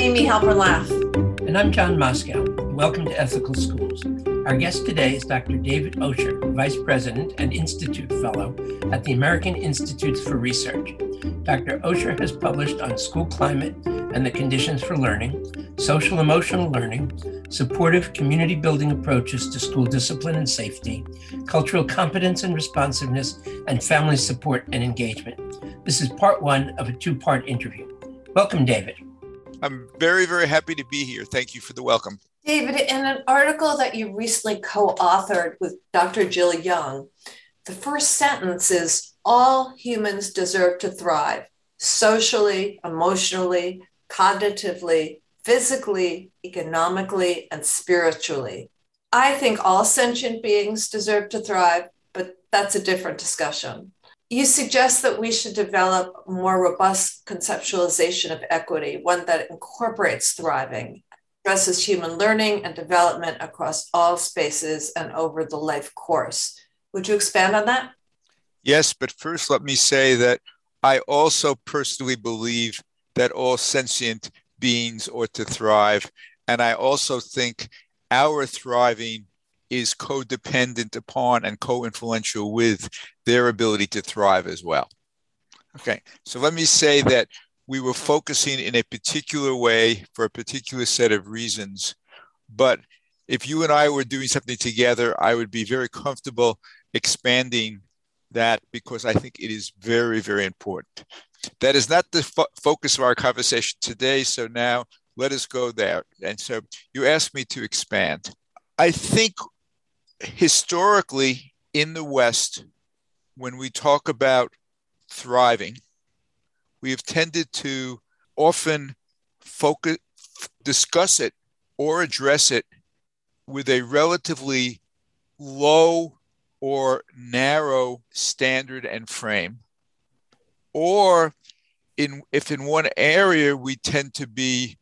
I'm Amy Halper And I'm John Moscow. Welcome to Ethical Schools. Our guest today is Dr. David Osher, Vice President and Institute Fellow at the American Institutes for Research. Dr. Osher has published on school climate and the conditions for learning, social emotional learning, supportive community building approaches to school discipline and safety, cultural competence and responsiveness, and family support and engagement. This is part one of a two part interview. Welcome, David. I'm very, very happy to be here. Thank you for the welcome. David, in an article that you recently co authored with Dr. Jill Young, the first sentence is All humans deserve to thrive socially, emotionally, cognitively, physically, economically, and spiritually. I think all sentient beings deserve to thrive, but that's a different discussion. You suggest that we should develop more robust conceptualization of equity, one that incorporates thriving, addresses human learning and development across all spaces and over the life course. Would you expand on that? Yes, but first let me say that I also personally believe that all sentient beings ought to thrive. And I also think our thriving is codependent upon and co influential with their ability to thrive as well. Okay, so let me say that we were focusing in a particular way for a particular set of reasons. But if you and I were doing something together, I would be very comfortable expanding that because I think it is very, very important. That is not the fo- focus of our conversation today. So now let us go there. And so you asked me to expand. I think historically in the West, when we talk about thriving, we have tended to often focus, discuss it or address it with a relatively low or narrow standard and frame. Or in, if in one area we tend to be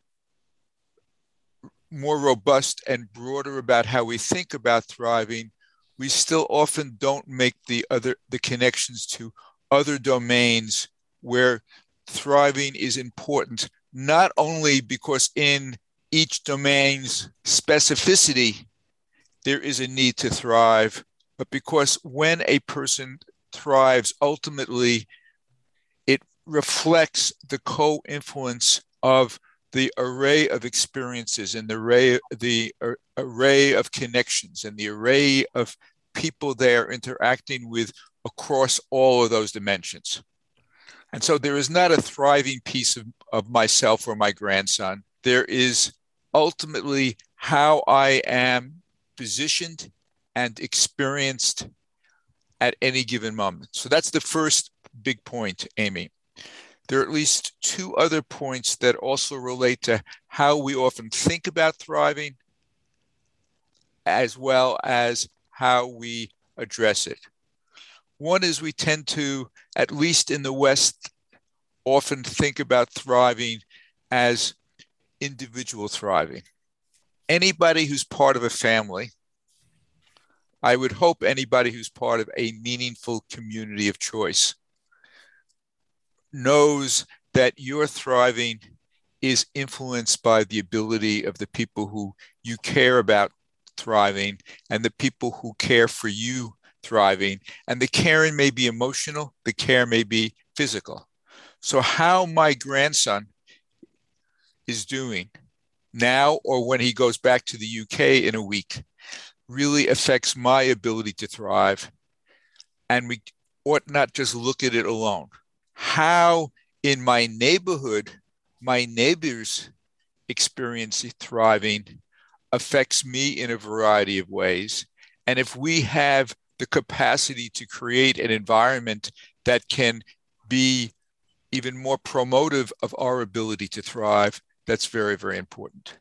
more robust and broader about how we think about thriving, we still often don't make the other the connections to other domains where thriving is important not only because in each domain's specificity there is a need to thrive but because when a person thrives ultimately it reflects the co-influence of the array of experiences and the array the array of connections and the array of people they're interacting with across all of those dimensions. And so there is not a thriving piece of, of myself or my grandson. There is ultimately how I am positioned and experienced at any given moment. So that's the first big point, Amy. There are at least two other points that also relate to how we often think about thriving, as well as how we address it. One is we tend to, at least in the West, often think about thriving as individual thriving. Anybody who's part of a family, I would hope anybody who's part of a meaningful community of choice knows that your thriving is influenced by the ability of the people who you care about thriving and the people who care for you thriving. And the caring may be emotional, the care may be physical. So, how my grandson is doing now or when he goes back to the UK in a week really affects my ability to thrive. And we ought not just look at it alone. How in my neighborhood, my neighbors experience thriving affects me in a variety of ways. And if we have the capacity to create an environment that can be even more promotive of our ability to thrive, that's very, very important.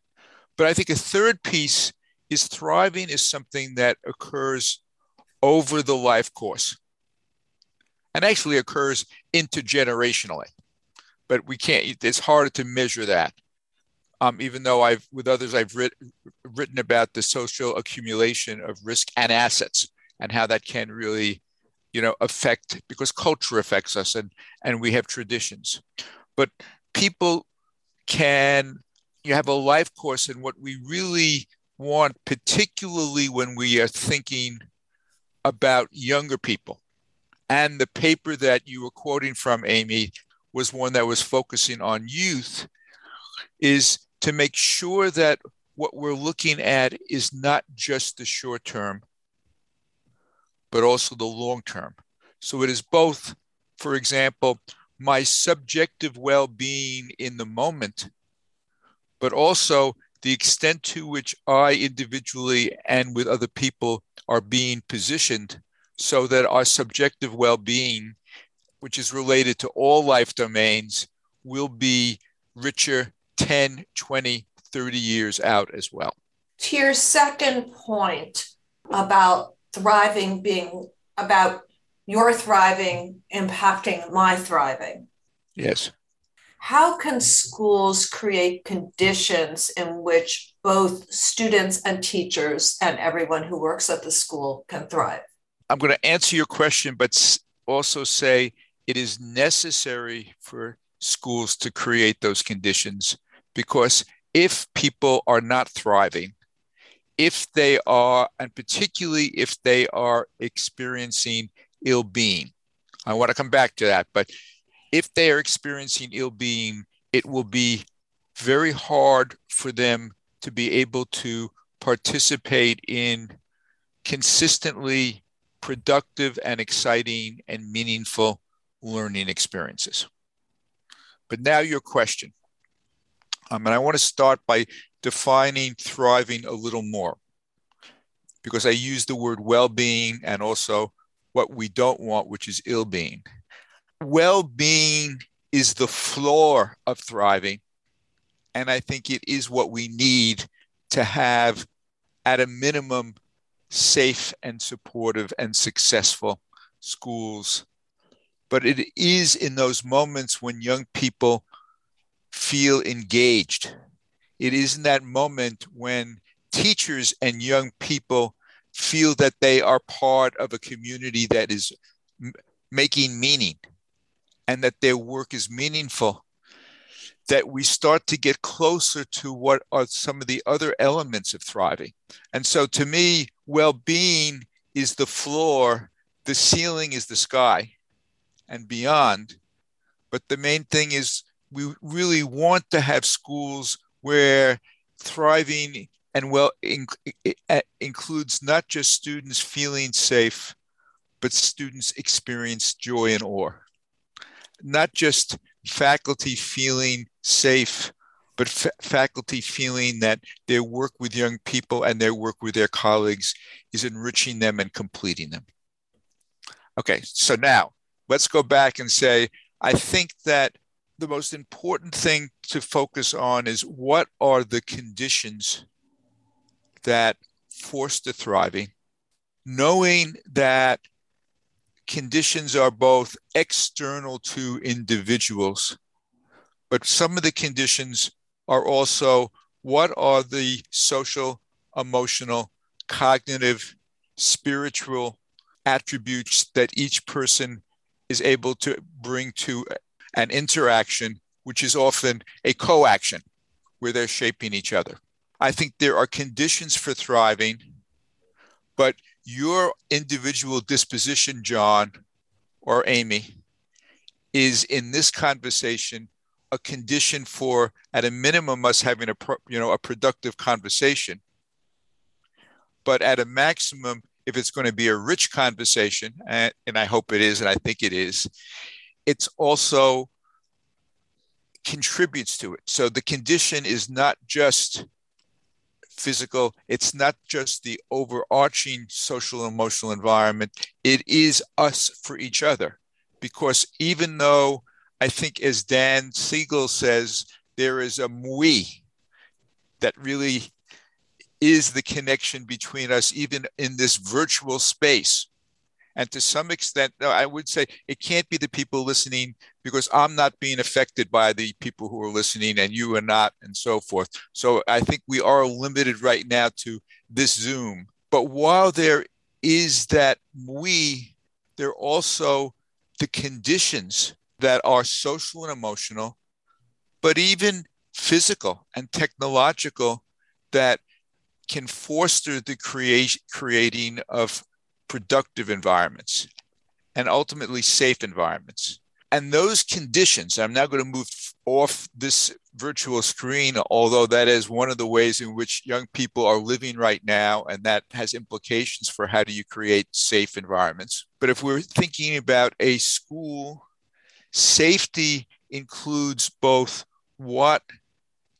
But I think a third piece is thriving is something that occurs over the life course and actually occurs intergenerationally. But we can't, it's harder to measure that. Um, even though I've, with others, I've writ, written about the social accumulation of risk and assets and how that can really you know affect because culture affects us and and we have traditions but people can you have a life course, and what we really want, particularly when we are thinking about younger people, and the paper that you were quoting from, Amy, was one that was focusing on youth, is to make sure that what we're looking at is not just the short term, but also the long term. So it is both, for example, my subjective well being in the moment, but also the extent to which I individually and with other people are being positioned so that our subjective well being, which is related to all life domains, will be richer 10, 20, 30 years out as well. To your second point about thriving being about your thriving impacting my thriving. Yes. How can schools create conditions in which both students and teachers and everyone who works at the school can thrive? I'm going to answer your question, but also say it is necessary for schools to create those conditions. Because if people are not thriving, if they are, and particularly if they are experiencing ill being, I want to come back to that, but if they are experiencing ill being, it will be very hard for them to be able to participate in consistently productive and exciting and meaningful learning experiences. But now, your question. Um, and I want to start by defining thriving a little more because I use the word well being and also what we don't want, which is ill being. Well being is the floor of thriving. And I think it is what we need to have, at a minimum, safe and supportive and successful schools. But it is in those moments when young people feel engaged. It is in that moment when teachers and young people feel that they are part of a community that is m- making meaning and that their work is meaningful that we start to get closer to what are some of the other elements of thriving. And so to me, well being is the floor, the ceiling is the sky and beyond. But the main thing is we really want to have schools where thriving and well in, includes not just students feeling safe, but students experience joy and awe. Not just faculty feeling safe, but fa- faculty feeling that their work with young people and their work with their colleagues is enriching them and completing them. Okay, so now let's go back and say, I think that the most important thing to focus on is what are the conditions that foster thriving, knowing that conditions are both external to individuals, but some of the conditions are also what are the social, emotional, cognitive, spiritual attributes that each person is able to bring to an interaction, which is often a co action where they're shaping each other. I think there are conditions for thriving, but your individual disposition, John or Amy, is in this conversation a condition for, at a minimum, us having a you know a productive conversation. But at a maximum, if it's going to be a rich conversation, and, and I hope it is, and I think it is, it's also contributes to it. So the condition is not just physical, it's not just the overarching social and emotional environment, it is us for each other. Because even though I think, as Dan Siegel says, there is a we that really is the connection between us, even in this virtual space. And to some extent, I would say it can't be the people listening because I'm not being affected by the people who are listening and you are not, and so forth. So I think we are limited right now to this Zoom. But while there is that we, there are also the conditions that are social and emotional, but even physical and technological that can foster the creating of productive environments and ultimately safe environments. And those conditions, I'm now going to move off this virtual screen, although that is one of the ways in which young people are living right now, and that has implications for how do you create safe environments. But if we're thinking about a school, safety includes both what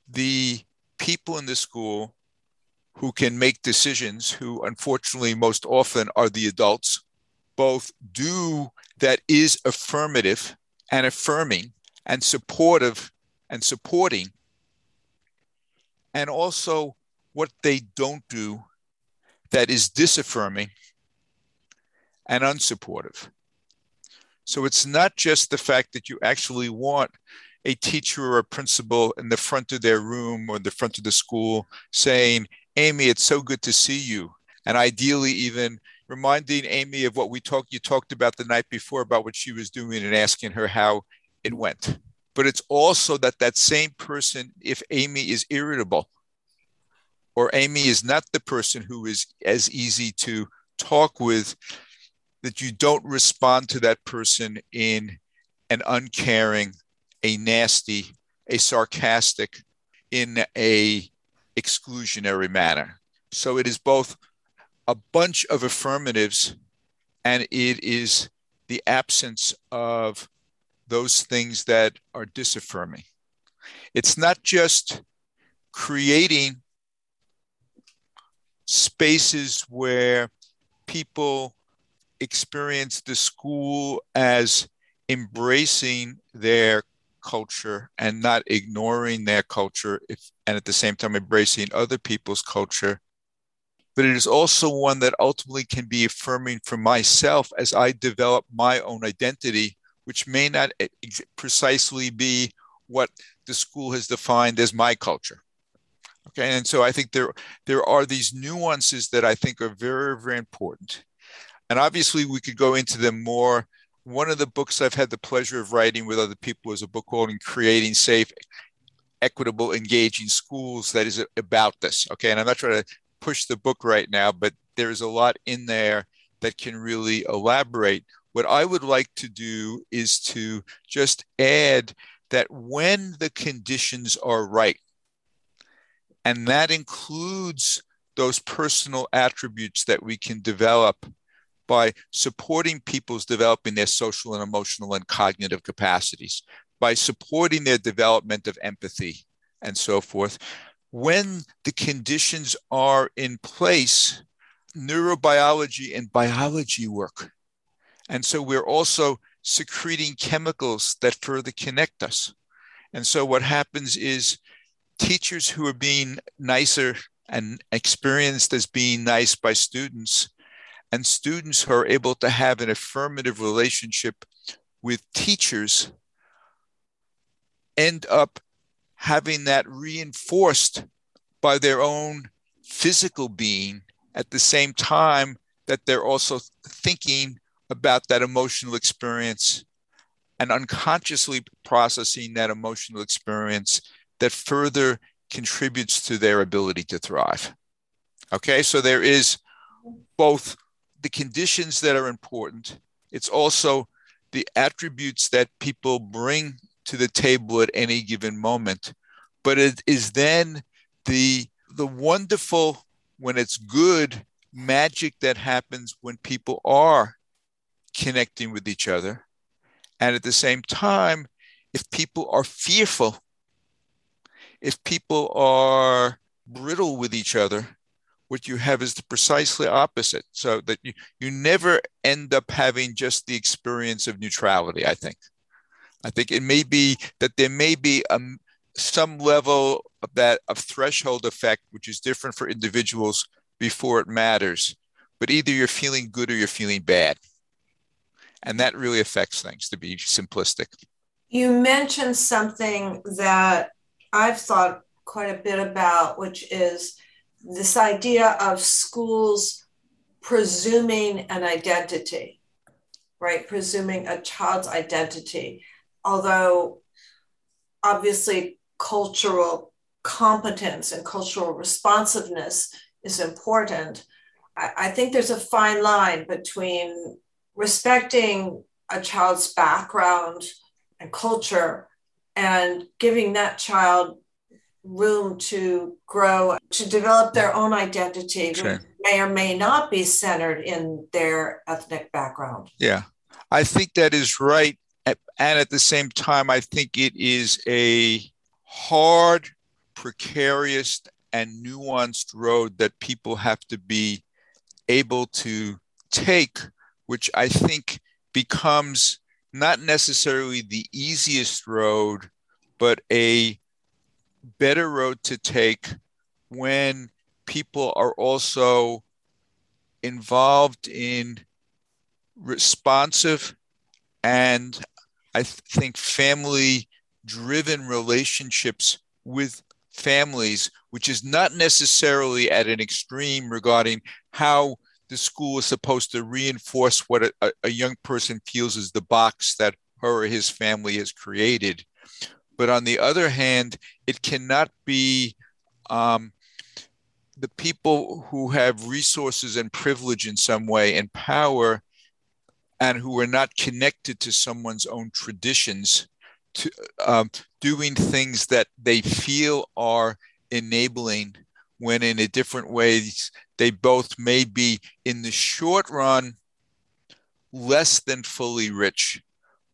the people in the school who can make decisions, who unfortunately most often are the adults, both do that is affirmative and affirming and supportive and supporting, and also what they don't do that is disaffirming and unsupportive. So it's not just the fact that you actually want a teacher or a principal in the front of their room or the front of the school saying, Amy, it's so good to see you. And ideally, even reminding Amy of what we talked you talked about the night before about what she was doing and asking her how it went. But it's also that that same person, if Amy is irritable, or Amy is not the person who is as easy to talk with, that you don't respond to that person in an uncaring, a nasty, a sarcastic, in a exclusionary manner. So it is both a bunch of affirmatives and it is the absence of those things that are disaffirming. It's not just creating spaces where people experience the school as embracing their culture and not ignoring their culture if, and at the same time embracing other people's culture but it is also one that ultimately can be affirming for myself as i develop my own identity which may not precisely be what the school has defined as my culture okay and so i think there there are these nuances that i think are very very important and obviously we could go into them more one of the books I've had the pleasure of writing with other people is a book called Creating Safe, Equitable, Engaging Schools that is about this. Okay. And I'm not trying to push the book right now, but there's a lot in there that can really elaborate. What I would like to do is to just add that when the conditions are right, and that includes those personal attributes that we can develop by supporting people's developing their social and emotional and cognitive capacities, by supporting their development of empathy and so forth. When the conditions are in place, neurobiology and biology work. And so we're also secreting chemicals that further connect us. And so what happens is teachers who are being nicer and experienced as being nice by students and students who are able to have an affirmative relationship with teachers end up having that reinforced by their own physical being at the same time that they're also thinking about that emotional experience and unconsciously processing that emotional experience that further contributes to their ability to thrive. Okay, so there is both the conditions that are important. It's also the attributes that people bring to the table at any given moment. But it is then the the wonderful, when it's good, magic that happens when people are connecting with each other. And at the same time, if people are fearful, if people are brittle with each other, what you have is the precisely opposite so that you, you never end up having just the experience of neutrality i think i think it may be that there may be a, some level of that of threshold effect which is different for individuals before it matters but either you're feeling good or you're feeling bad and that really affects things to be simplistic you mentioned something that i've thought quite a bit about which is this idea of schools presuming an identity, right? Presuming a child's identity. Although obviously cultural competence and cultural responsiveness is important. I, I think there's a fine line between respecting a child's background and culture and giving that child room to grow, to develop their own identity, sure. may or may not be centered in their ethnic background. Yeah, I think that is right. And at the same time, I think it is a hard, precarious, and nuanced road that people have to be able to take, which I think becomes not necessarily the easiest road, but a better road to take when people are also involved in responsive and I think family driven relationships with families, which is not necessarily at an extreme regarding how the school is supposed to reinforce what a, a young person feels is the box that her or his family has created. But on the other hand, it cannot be um, the people who have resources and privilege in some way and power and who are not connected to someone's own traditions to um, doing things that they feel are enabling when in a different ways they both may be in the short run less than fully rich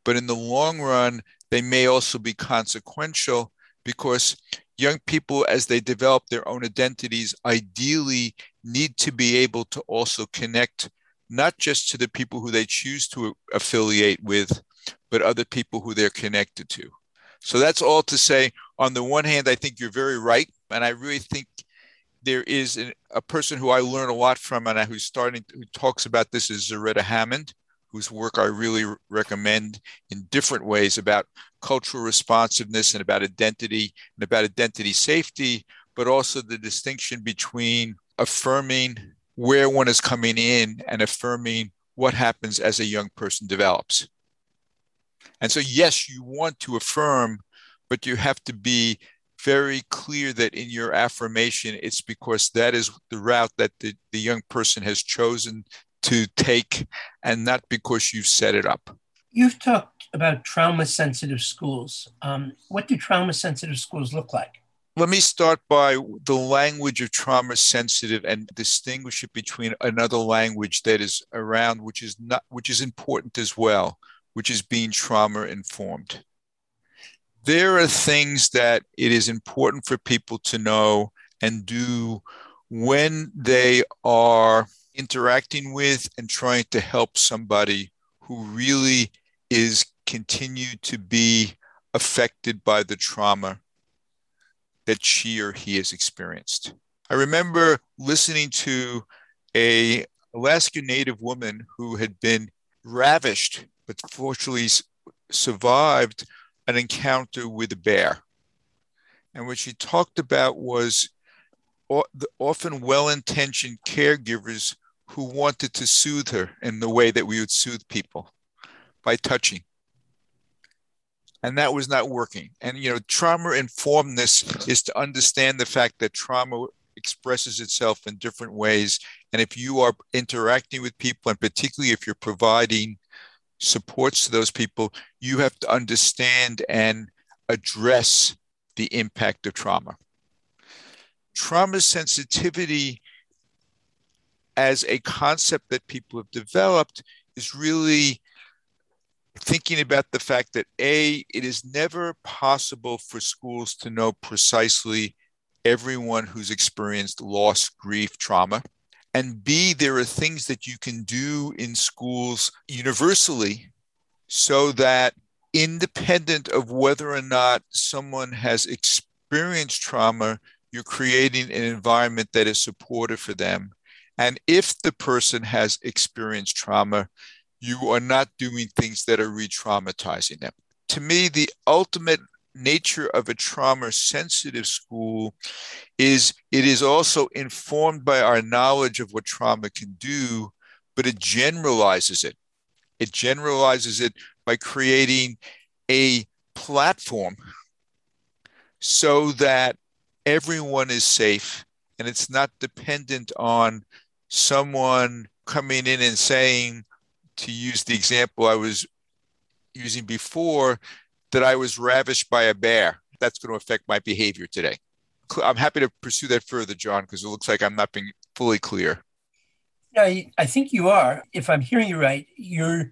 but in the long run they may also be consequential because young people as they develop their own identities ideally need to be able to also connect not just to the people who they choose to affiliate with but other people who they're connected to. So that's all to say on the one hand i think you're very right and i really think there is a, a person who I learn a lot from and who's starting who talks about this is Zaretta Hammond, whose work I really recommend in different ways about cultural responsiveness and about identity and about identity safety, but also the distinction between affirming where one is coming in and affirming what happens as a young person develops. And so, yes, you want to affirm, but you have to be very clear that in your affirmation, it's because that is the route that the, the young person has chosen to take and not because you've set it up. You've talked about trauma sensitive schools. Um, what do trauma sensitive schools look like? Let me start by the language of trauma sensitive and distinguish it between another language that is around, which is not, which is important as well, which is being trauma informed. There are things that it is important for people to know and do when they are interacting with and trying to help somebody who really is continued to be affected by the trauma that she or he has experienced. I remember listening to a Alaska Native woman who had been ravished, but fortunately survived an encounter with a bear. And what she talked about was the often well intentioned caregivers who wanted to soothe her in the way that we would soothe people by touching. And that was not working. And, you know, trauma informedness is to understand the fact that trauma expresses itself in different ways. And if you are interacting with people, and particularly if you're providing supports to those people, you have to understand and address the impact of trauma. Trauma sensitivity as a concept that people have developed is really thinking about the fact that A, it is never possible for schools to know precisely everyone who's experienced loss, grief, trauma. And B, there are things that you can do in schools universally so that independent of whether or not someone has experienced trauma, you're creating an environment that is supportive for them. And if the person has experienced trauma, you are not doing things that are re traumatizing them. To me, the ultimate nature of a trauma sensitive school is it is also informed by our knowledge of what trauma can do, but it generalizes it. It generalizes it by creating a platform so that everyone is safe and it's not dependent on someone coming in and saying, to use the example I was using before, that I was ravished by a bear. That's going to affect my behavior today. I'm happy to pursue that further, John, because it looks like I'm not being fully clear. I, I think you are. If I'm hearing you right, you're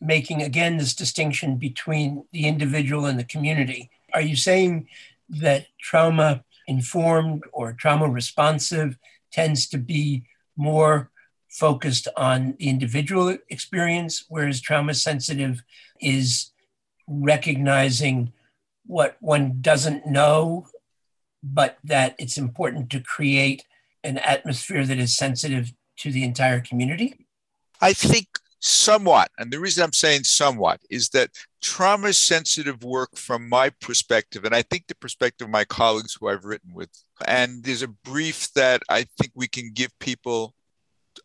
making again this distinction between the individual and the community. Are you saying that trauma informed or trauma responsive tends to be more focused on the individual experience, whereas trauma sensitive is recognizing what one doesn't know, but that it's important to create an atmosphere that is sensitive to the entire community? I think somewhat. And the reason I'm saying somewhat is that trauma sensitive work, from my perspective, and I think the perspective of my colleagues who I've written with, and there's a brief that I think we can give people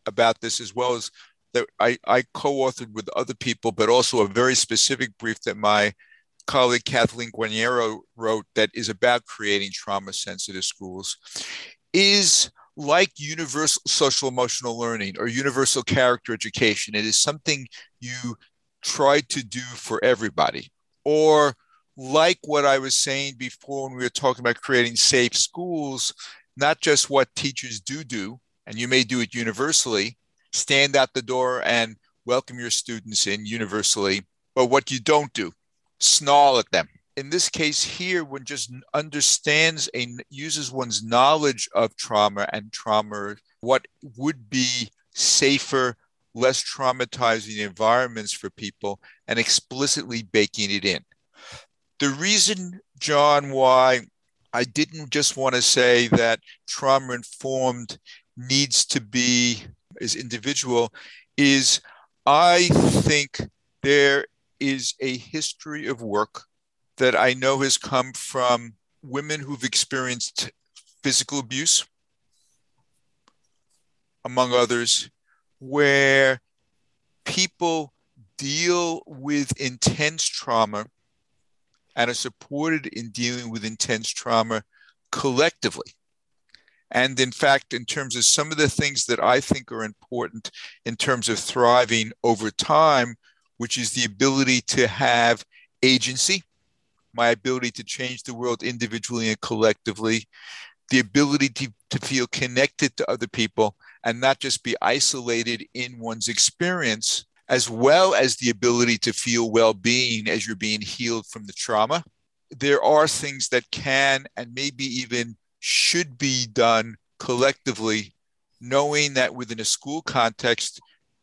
about this as well as that I, I co authored with other people, but also a very specific brief that my colleague Kathleen Guarino wrote that is about creating trauma sensitive schools is like universal social emotional learning or universal character education. It is something you try to do for everybody. Or like what I was saying before when we were talking about creating safe schools, not just what teachers do do, and you may do it universally, stand out the door and welcome your students in universally, but what you don't do, snarl at them in this case here, one just understands and uses one's knowledge of trauma and trauma, what would be safer, less traumatizing environments for people, and explicitly baking it in. The reason, John, why I didn't just want to say that trauma informed needs to be as individual is I think there is a history of work that I know has come from women who've experienced physical abuse, among others, where people deal with intense trauma and are supported in dealing with intense trauma collectively. And in fact, in terms of some of the things that I think are important in terms of thriving over time, which is the ability to have agency, my ability to change the world individually and collectively, the ability to, to feel connected to other people and not just be isolated in one's experience, as well as the ability to feel well being as you're being healed from the trauma. There are things that can and maybe even should be done collectively, knowing that within a school context,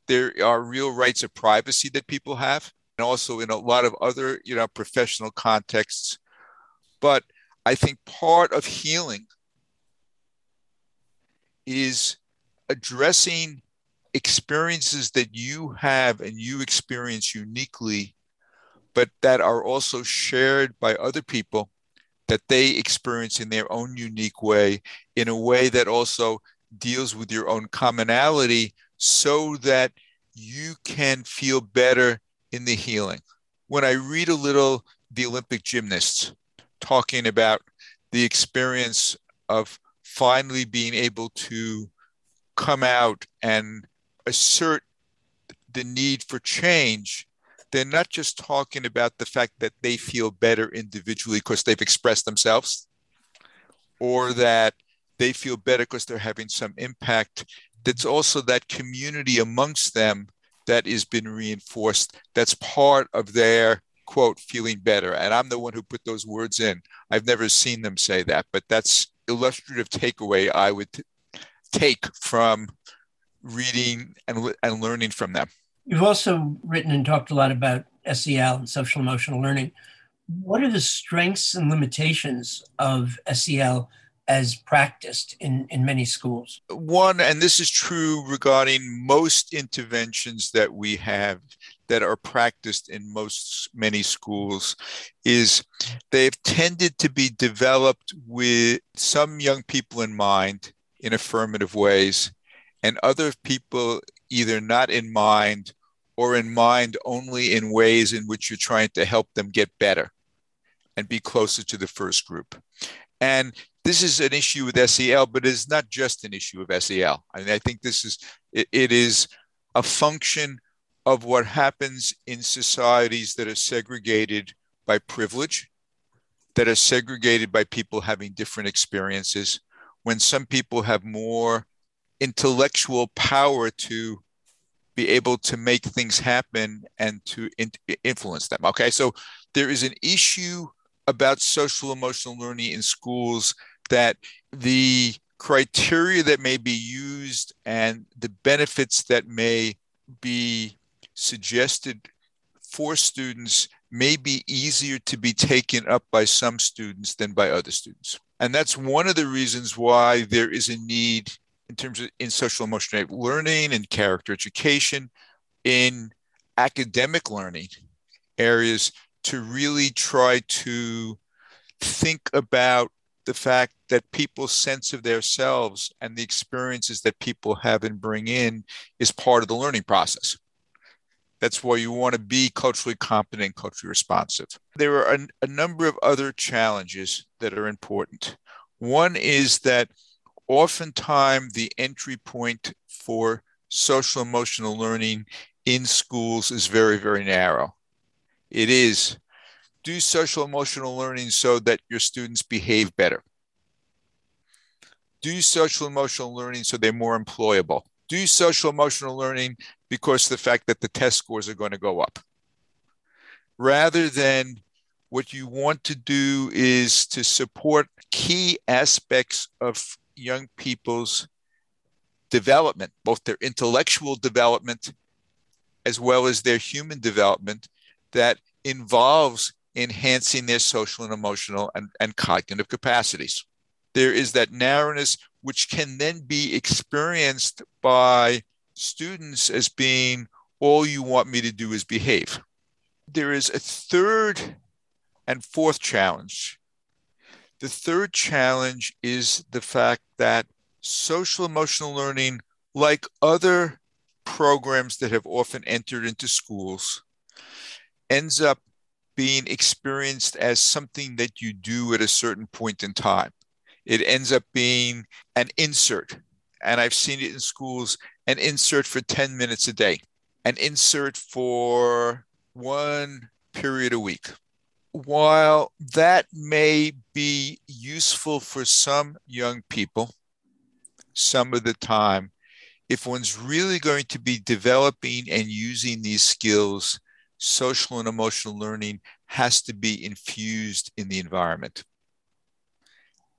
there are real rights of privacy that people have and also in a lot of other you know professional contexts. But i think part of healing is addressing experiences that you have and you experience uniquely but that are also shared by other people that they experience in their own unique way in a way that also deals with your own commonality so that you can feel better in the healing. When I read a little the Olympic gymnasts talking about the experience of finally being able to come out and assert the need for change, they're not just talking about the fact that they feel better individually because they've expressed themselves or that they feel better because they're having some impact. That's also that community amongst them that has been reinforced that's part of their quote feeling better. And i'm the one who put those words in. I've never seen them say that but that's illustrative takeaway i would t- take from reading and, and learning from them you've also written and talked a lot about sel and social emotional learning what are the strengths and limitations of sel as practiced in, in many schools? One, and this is true regarding most interventions that we have that are practiced in most many schools, is they've tended to be developed with some young people in mind in affirmative ways, and other people either not in mind or in mind only in ways in which you're trying to help them get better. and be closer to the first group. And this is an issue with SEL, but it's not just an issue of SEL. I mean, I think this is it, it is a function of what happens in societies that are segregated by privilege, that are segregated by people having different experiences. When some people have more intellectual power to be able to make things happen and to in- influence them. Okay, so there is an issue about social emotional learning in schools that the criteria that may be used and the benefits that may be suggested for students may be easier to be taken up by some students than by other students. And that's one of the reasons why there is a need in terms of in social emotional learning and character education, in academic learning areas to really try to think about the fact that people's sense of themselves and the experiences that people have and bring in is part of the learning process. That's why you want to be culturally competent, culturally responsive. There are a, a number of other challenges that are important. One is that oftentimes the entry point for social emotional learning in schools is very, very narrow. It is do social emotional learning so that your students behave better. Do social emotional learning so they're more employable. Do social emotional learning because the fact that the test scores are going to go up. Rather than what you want to do is to support key aspects of young people's development, both their intellectual development as well as their human development that involves enhancing their social and emotional and, and cognitive capacities. There is that narrowness which can then be experienced by students as being all you want me to do is behave. There is a third and fourth challenge. The third challenge is the fact that social emotional learning, like other programs that have often entered into schools, ends up being experienced as something that you do at a certain point in time. It ends up being an insert. And I've seen it in schools an insert for 10 minutes a day, an insert for one period a week. While that may be useful for some young people, some of the time, if one's really going to be developing and using these skills social and emotional learning has to be infused in the environment.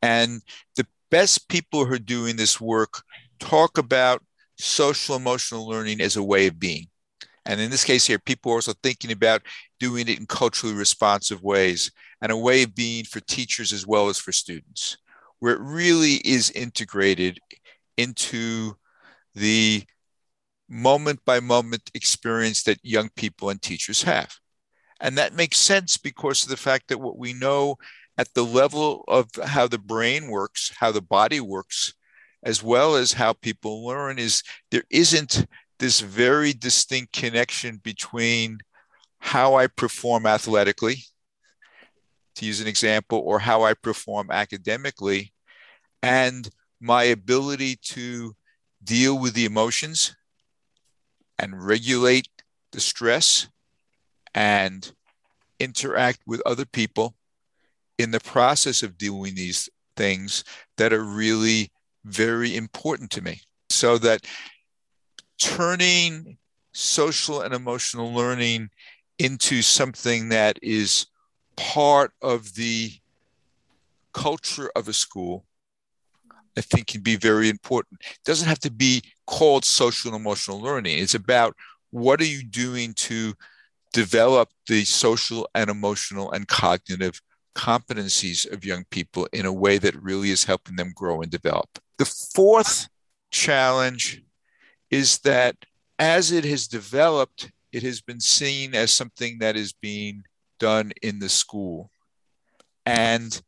And the best people who are doing this work talk about social emotional learning as a way of being. And in this case here, people are also thinking about doing it in culturally responsive ways and a way of being for teachers as well as for students, where it really is integrated into the moment by moment experience that young people and teachers have. And that makes sense because of the fact that what we know at the level of how the brain works, how the body works, as well as how people learn, is there isn't this very distinct connection between how I perform athletically, to use an example, or how I perform academically, and my ability to deal with the emotions and regulate the stress and interact with other people in the process of doing these things that are really very important to me. So that turning social and emotional learning into something that is part of the culture of a school, I think can be very important. It doesn't have to be called social and emotional learning. It's about what are you doing to develop the social and emotional and cognitive competencies of young people in a way that really is helping them grow and develop. The fourth challenge is that as it has developed, it has been seen as something that is being done in the school. And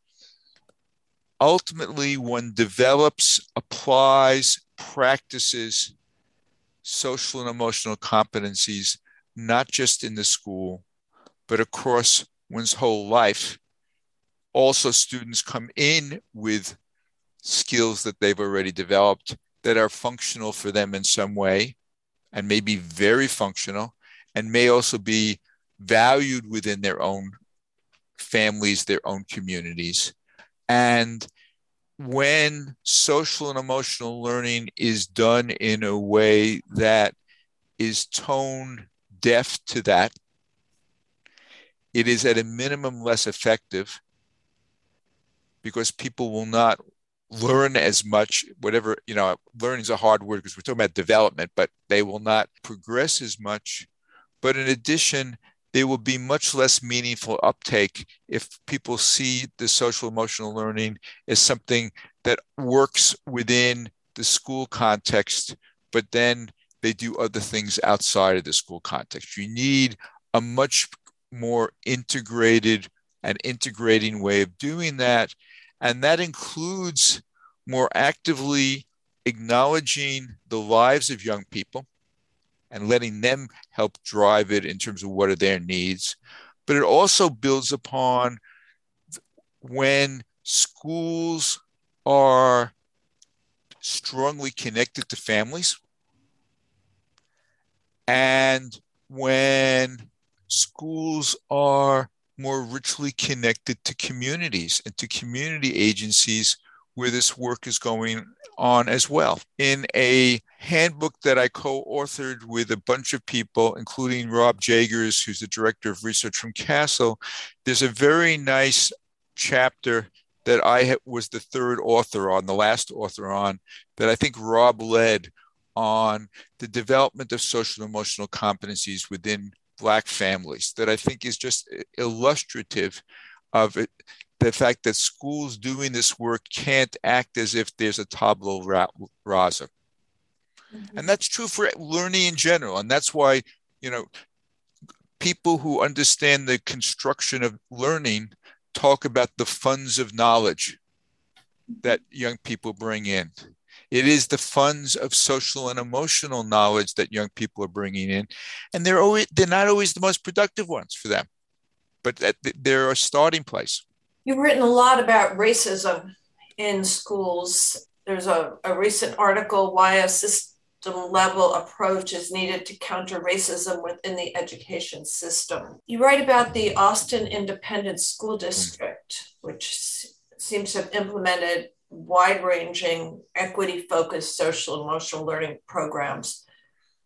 ultimately, one develops, applies, practices social and emotional competencies, not just in the school, but across one's whole life also students come in with skills that they've already developed that are functional for them in some way and may be very functional and may also be valued within their own families, their own communities. And when social and emotional learning is done in a way that is tone deaf to that, it is at a minimum less effective because people will not learn as much whatever you know learning is a hard word because we're talking about development but they will not progress as much. But in addition there will be much less meaningful uptake if people see the social emotional learning as something that works within the school context but then they do other things outside of the school context. You need a much more integrated and integrating way of doing that and that includes more actively acknowledging the lives of young people and letting them help drive it in terms of what are their needs. But it also builds upon when schools are strongly connected to families and when schools are more richly connected to communities and to community agencies where this work is going on as well. In a handbook that I co authored with a bunch of people, including Rob Jagers, who's the director of research from CASEL, there's a very nice chapter that I was the third author on, the last author on, that I think Rob led on the development of social emotional competencies within Black families that I think is just illustrative of it, the fact that schools doing this work can't act as if there's a tabula rasa. Mm-hmm. And that's true for learning in general. And that's why, you know, people who understand the construction of learning talk about the funds of knowledge that young people bring in. It is the funds of social and emotional knowledge that young people are bringing in, and they're always they're not always the most productive ones for them, but they're a starting place. You've written a lot about racism in schools. There's a, a recent article why a system level approach is needed to counter racism within the education system. You write about the Austin Independent School District, which seems to have implemented wide ranging, equity focused social emotional learning programs.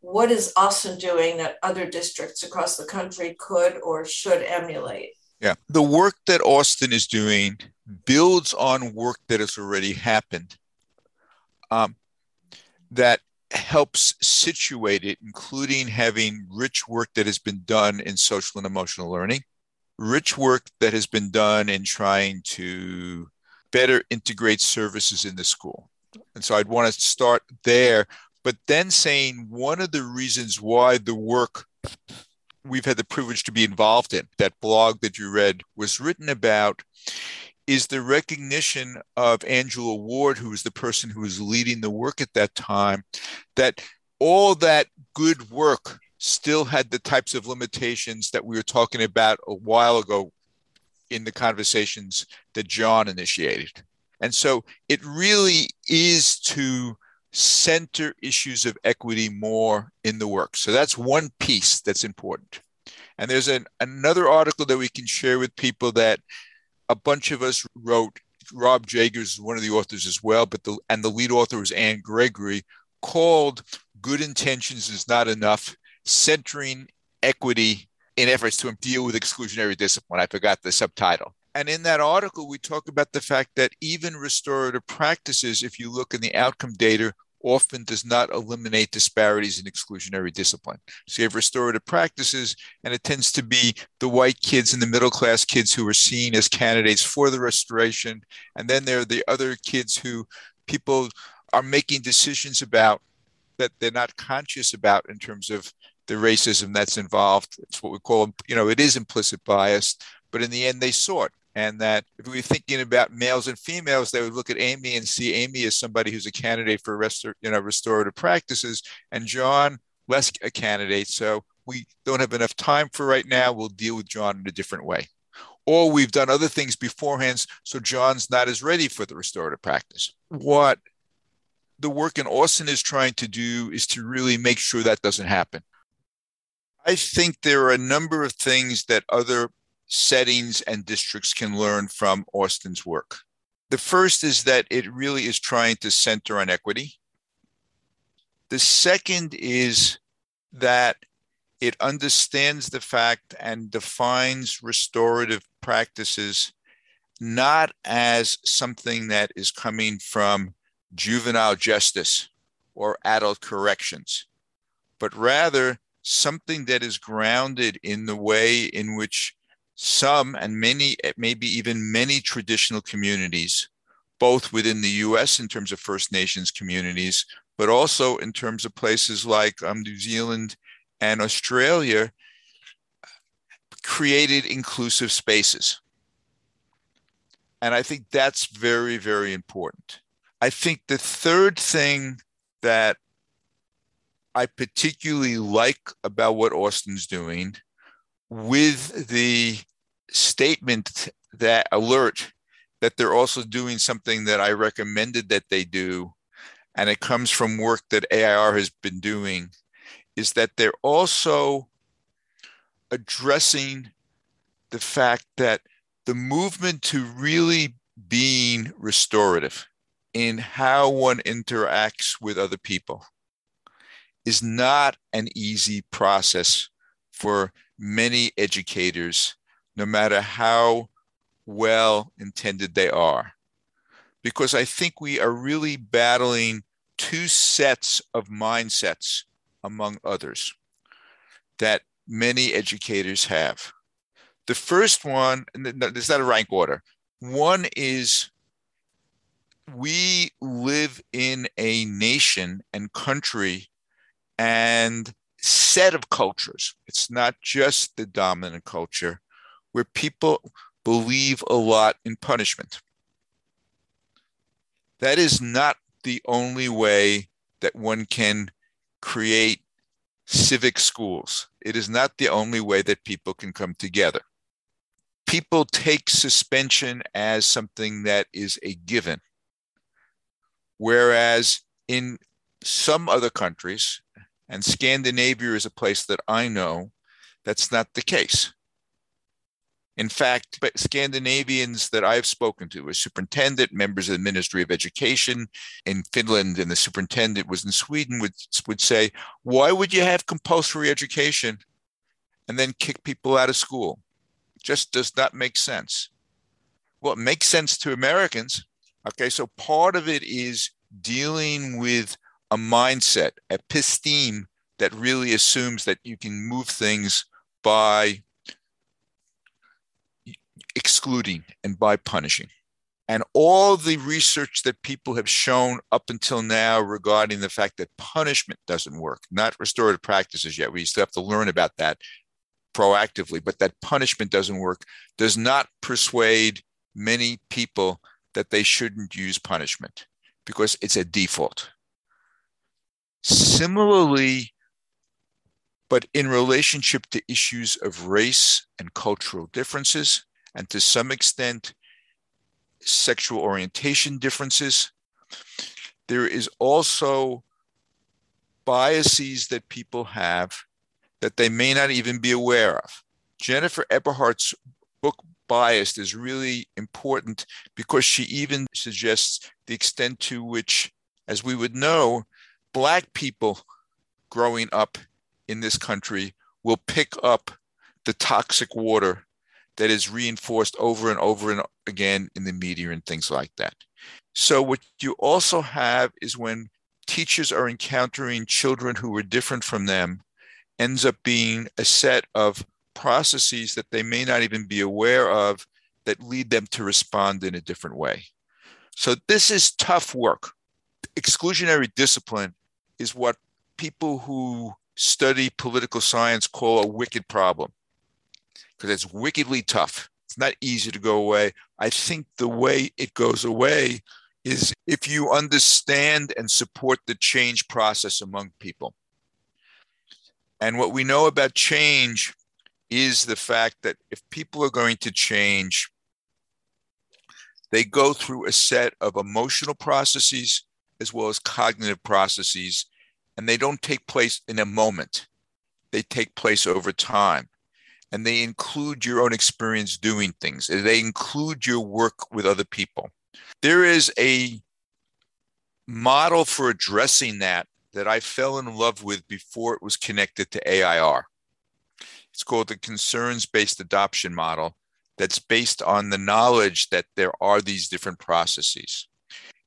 What is Austin doing that other districts across the country could or should emulate? Yeah, the work that Austin is doing builds on work that has already happened um, that helps situate it, including having rich work that has been done in social and emotional learning, rich work that has been done in trying to better integrate services in the school. And so I'd want to start there, but then saying one of the reasons why the work we've had the privilege to be involved in, that blog that you read was written about, is the recognition of Angela Ward, who was the person who was leading the work at that time, that all that good work still had the types of limitations that we were talking about a while ago in the conversations that John initiated. And so it really is to center issues of equity more in the work. So that's one piece that's important. And there's an, another article that we can share with people that a bunch of us wrote. Rob Jagers is one of the authors as well, but the and the lead author was Anne Gregory, called "Good Intentions is Not Enough: Centering Equity in efforts to deal with exclusionary discipline. I forgot the subtitle. And in that article, we talk about the fact that even restorative practices, if you look in the outcome data, often does not eliminate disparities in exclusionary discipline. So you have restorative practices, and it tends to be the white kids and the middle class kids who are seen as candidates for the restoration. And then there are the other kids who people are making decisions about that they're not conscious about in terms of the racism that's involved. It's what we call, you know, it is implicit bias, but in the end, they saw it. And that if we were thinking about males and females, they would look at Amy and see Amy as somebody who's a candidate for restor- you know, restorative practices, and John less a candidate. So we don't have enough time for right now. We'll deal with John in a different way. or we've done other things beforehand, so John's not as ready for the restorative practice. What the work in Austin is trying to do is to really make sure that doesn't happen. I think there are a number of things that other settings and districts can learn from Austin's work. The first is that it really is trying to center on equity. The second is that it understands the fact and defines restorative practices not as something that is coming from juvenile justice or adult corrections, but rather something that is grounded in the way in which some and many, maybe even many traditional communities, both within the US in terms of First Nations communities, but also in terms of places like um, New Zealand and Australia created inclusive spaces. And I think that's very, very important. I think the third thing that I particularly like about what Austin's doing with the statement that alert that they're also doing something that I recommended that they do, and it comes from work that AIR has been doing, is that they're also addressing the fact that the movement to really being restorative in how one interacts with other people is not an easy process for many educators, no matter how well intended they are. Because I think we are really battling two sets of mindsets among others, that many educators have. The first one, and there's not a rank order. One is we live in a nation and country and set of cultures. It's not just the dominant culture where people believe a lot in punishment. That is not the only way that one can create civic schools. It is not the only way that people can come together. People take suspension as something that is a given. Whereas in some other countries, and Scandinavia is a place that I know, that's not the case. In fact, Scandinavians that I've spoken to, a superintendent, members of the Ministry of Education in Finland, and the superintendent was in Sweden, would, would say, Why would you have compulsory education and then kick people out of school? Just does not make sense. Well, it makes sense to Americans. Okay, so part of it is dealing with a mindset, a episteme, that really assumes that you can move things by excluding and by punishing. And all the research that people have shown up until now regarding the fact that punishment doesn't work, not restorative practices yet, we still have to learn about that proactively, but that punishment doesn't work, does not persuade many people that they shouldn't use punishment because it's a default. Similarly, but in relationship to issues of race and cultural differences, and to some extent, sexual orientation differences. There is also biases that people have that they may not even be aware of. Jennifer Eberhardt's book Biased is really important because she even suggests the extent to which, as we would know, Black people growing up in this country will pick up the toxic water that is reinforced over and over and again in the media and things like that. So, what you also have is when teachers are encountering children who are different from them, ends up being a set of processes that they may not even be aware of that lead them to respond in a different way. So, this is tough work. Exclusionary discipline is what people who study political science call a wicked problem because it's wickedly tough. It's not easy to go away. I think the way it goes away is if you understand and support the change process among people. And what we know about change is the fact that if people are going to change, they go through a set of emotional processes as well as cognitive processes, and they don't take place in a moment. They take place over time. And they include your own experience doing things. They include your work with other people. There is a model for addressing that that I fell in love with before it was connected to AIR. It's called the concerns based adoption model that's based on the knowledge that there are these different processes.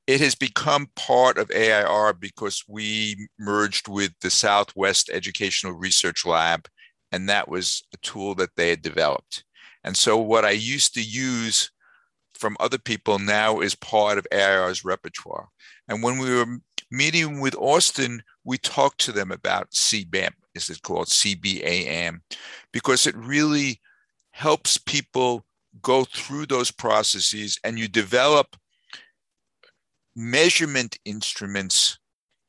It has become part of AIR because we merged with the Southwest Educational Research Lab, and that was a tool that they had developed. And so, what I used to use from other people now is part of AIR's repertoire. And when we were meeting with Austin, we talked to them about CBAM, is it called CBAM, because it really helps people go through those processes and you develop measurement instruments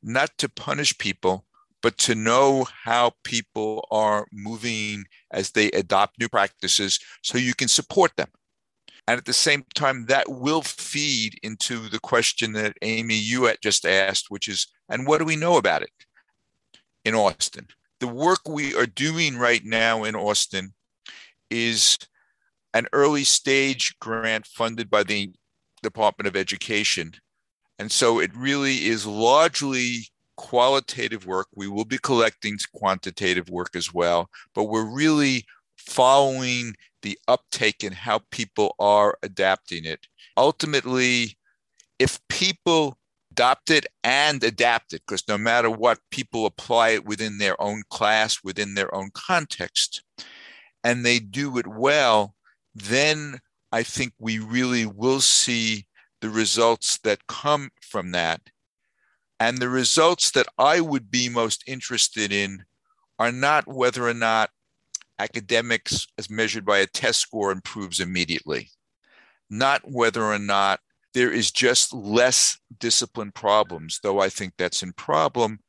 not to punish people but to know how people are moving as they adopt new practices so you can support them and at the same time, that will feed into the question that Amy you just asked, which is, and what do we know about it in Austin? The work we are doing right now in Austin is an early stage grant funded by the Department of Education. And so it really is largely qualitative work. We will be collecting quantitative work as well, but we're really following the uptake and how people are adapting it. Ultimately, if people adopt it and adapt it, because no matter what, people apply it within their own class, within their own context, and they do it well, then I think we really will see the results that come from that. And the results that I would be most interested in are not whether or not academics as measured by a test score improves immediately, not whether or not there is just less discipline problems, though I think that's in problem.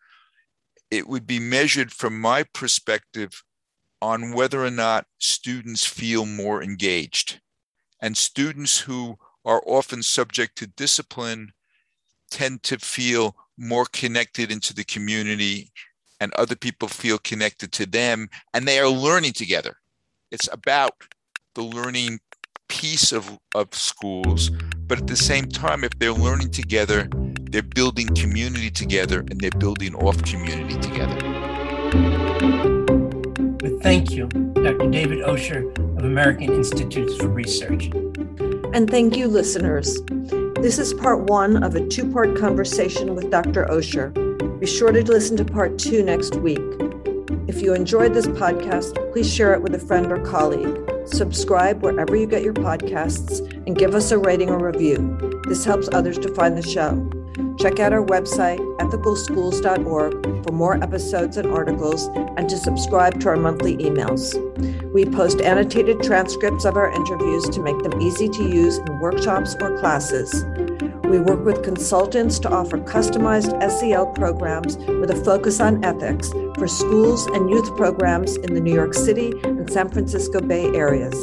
It would be measured from my perspective on whether or not students feel more engaged. And students who are often subject to discipline tend to feel more connected into the community and other people feel connected to them and they are learning together. It's about the learning piece of, of schools, but at the same time, if they're learning together, they're building community together and they're building off community together. Thank you, Dr. David Osher of American Institutes for Research. And thank you, listeners. This is part one of a two part conversation with Dr. Osher. Be sure to listen to part two next week. If you enjoyed this podcast, please share it with a friend or colleague. Subscribe wherever you get your podcasts and give us a rating or review. This helps others to find the show. Check out our website, ethicalschools.org, for more episodes and articles and to subscribe to our monthly emails. We post annotated transcripts of our interviews to make them easy to use in workshops or classes. We work with consultants to offer customized SEL programs with a focus on ethics for schools and youth programs in the New York City and San Francisco Bay areas.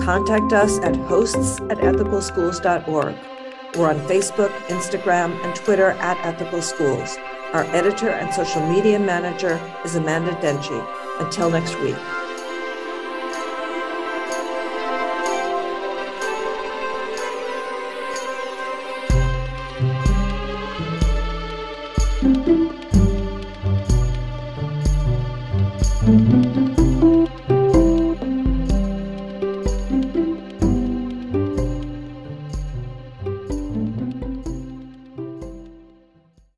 Contact us at hosts at ethicalschools.org. We're on Facebook, Instagram, and Twitter at Ethical Schools. Our editor and social media manager is Amanda Denchi. Until next week.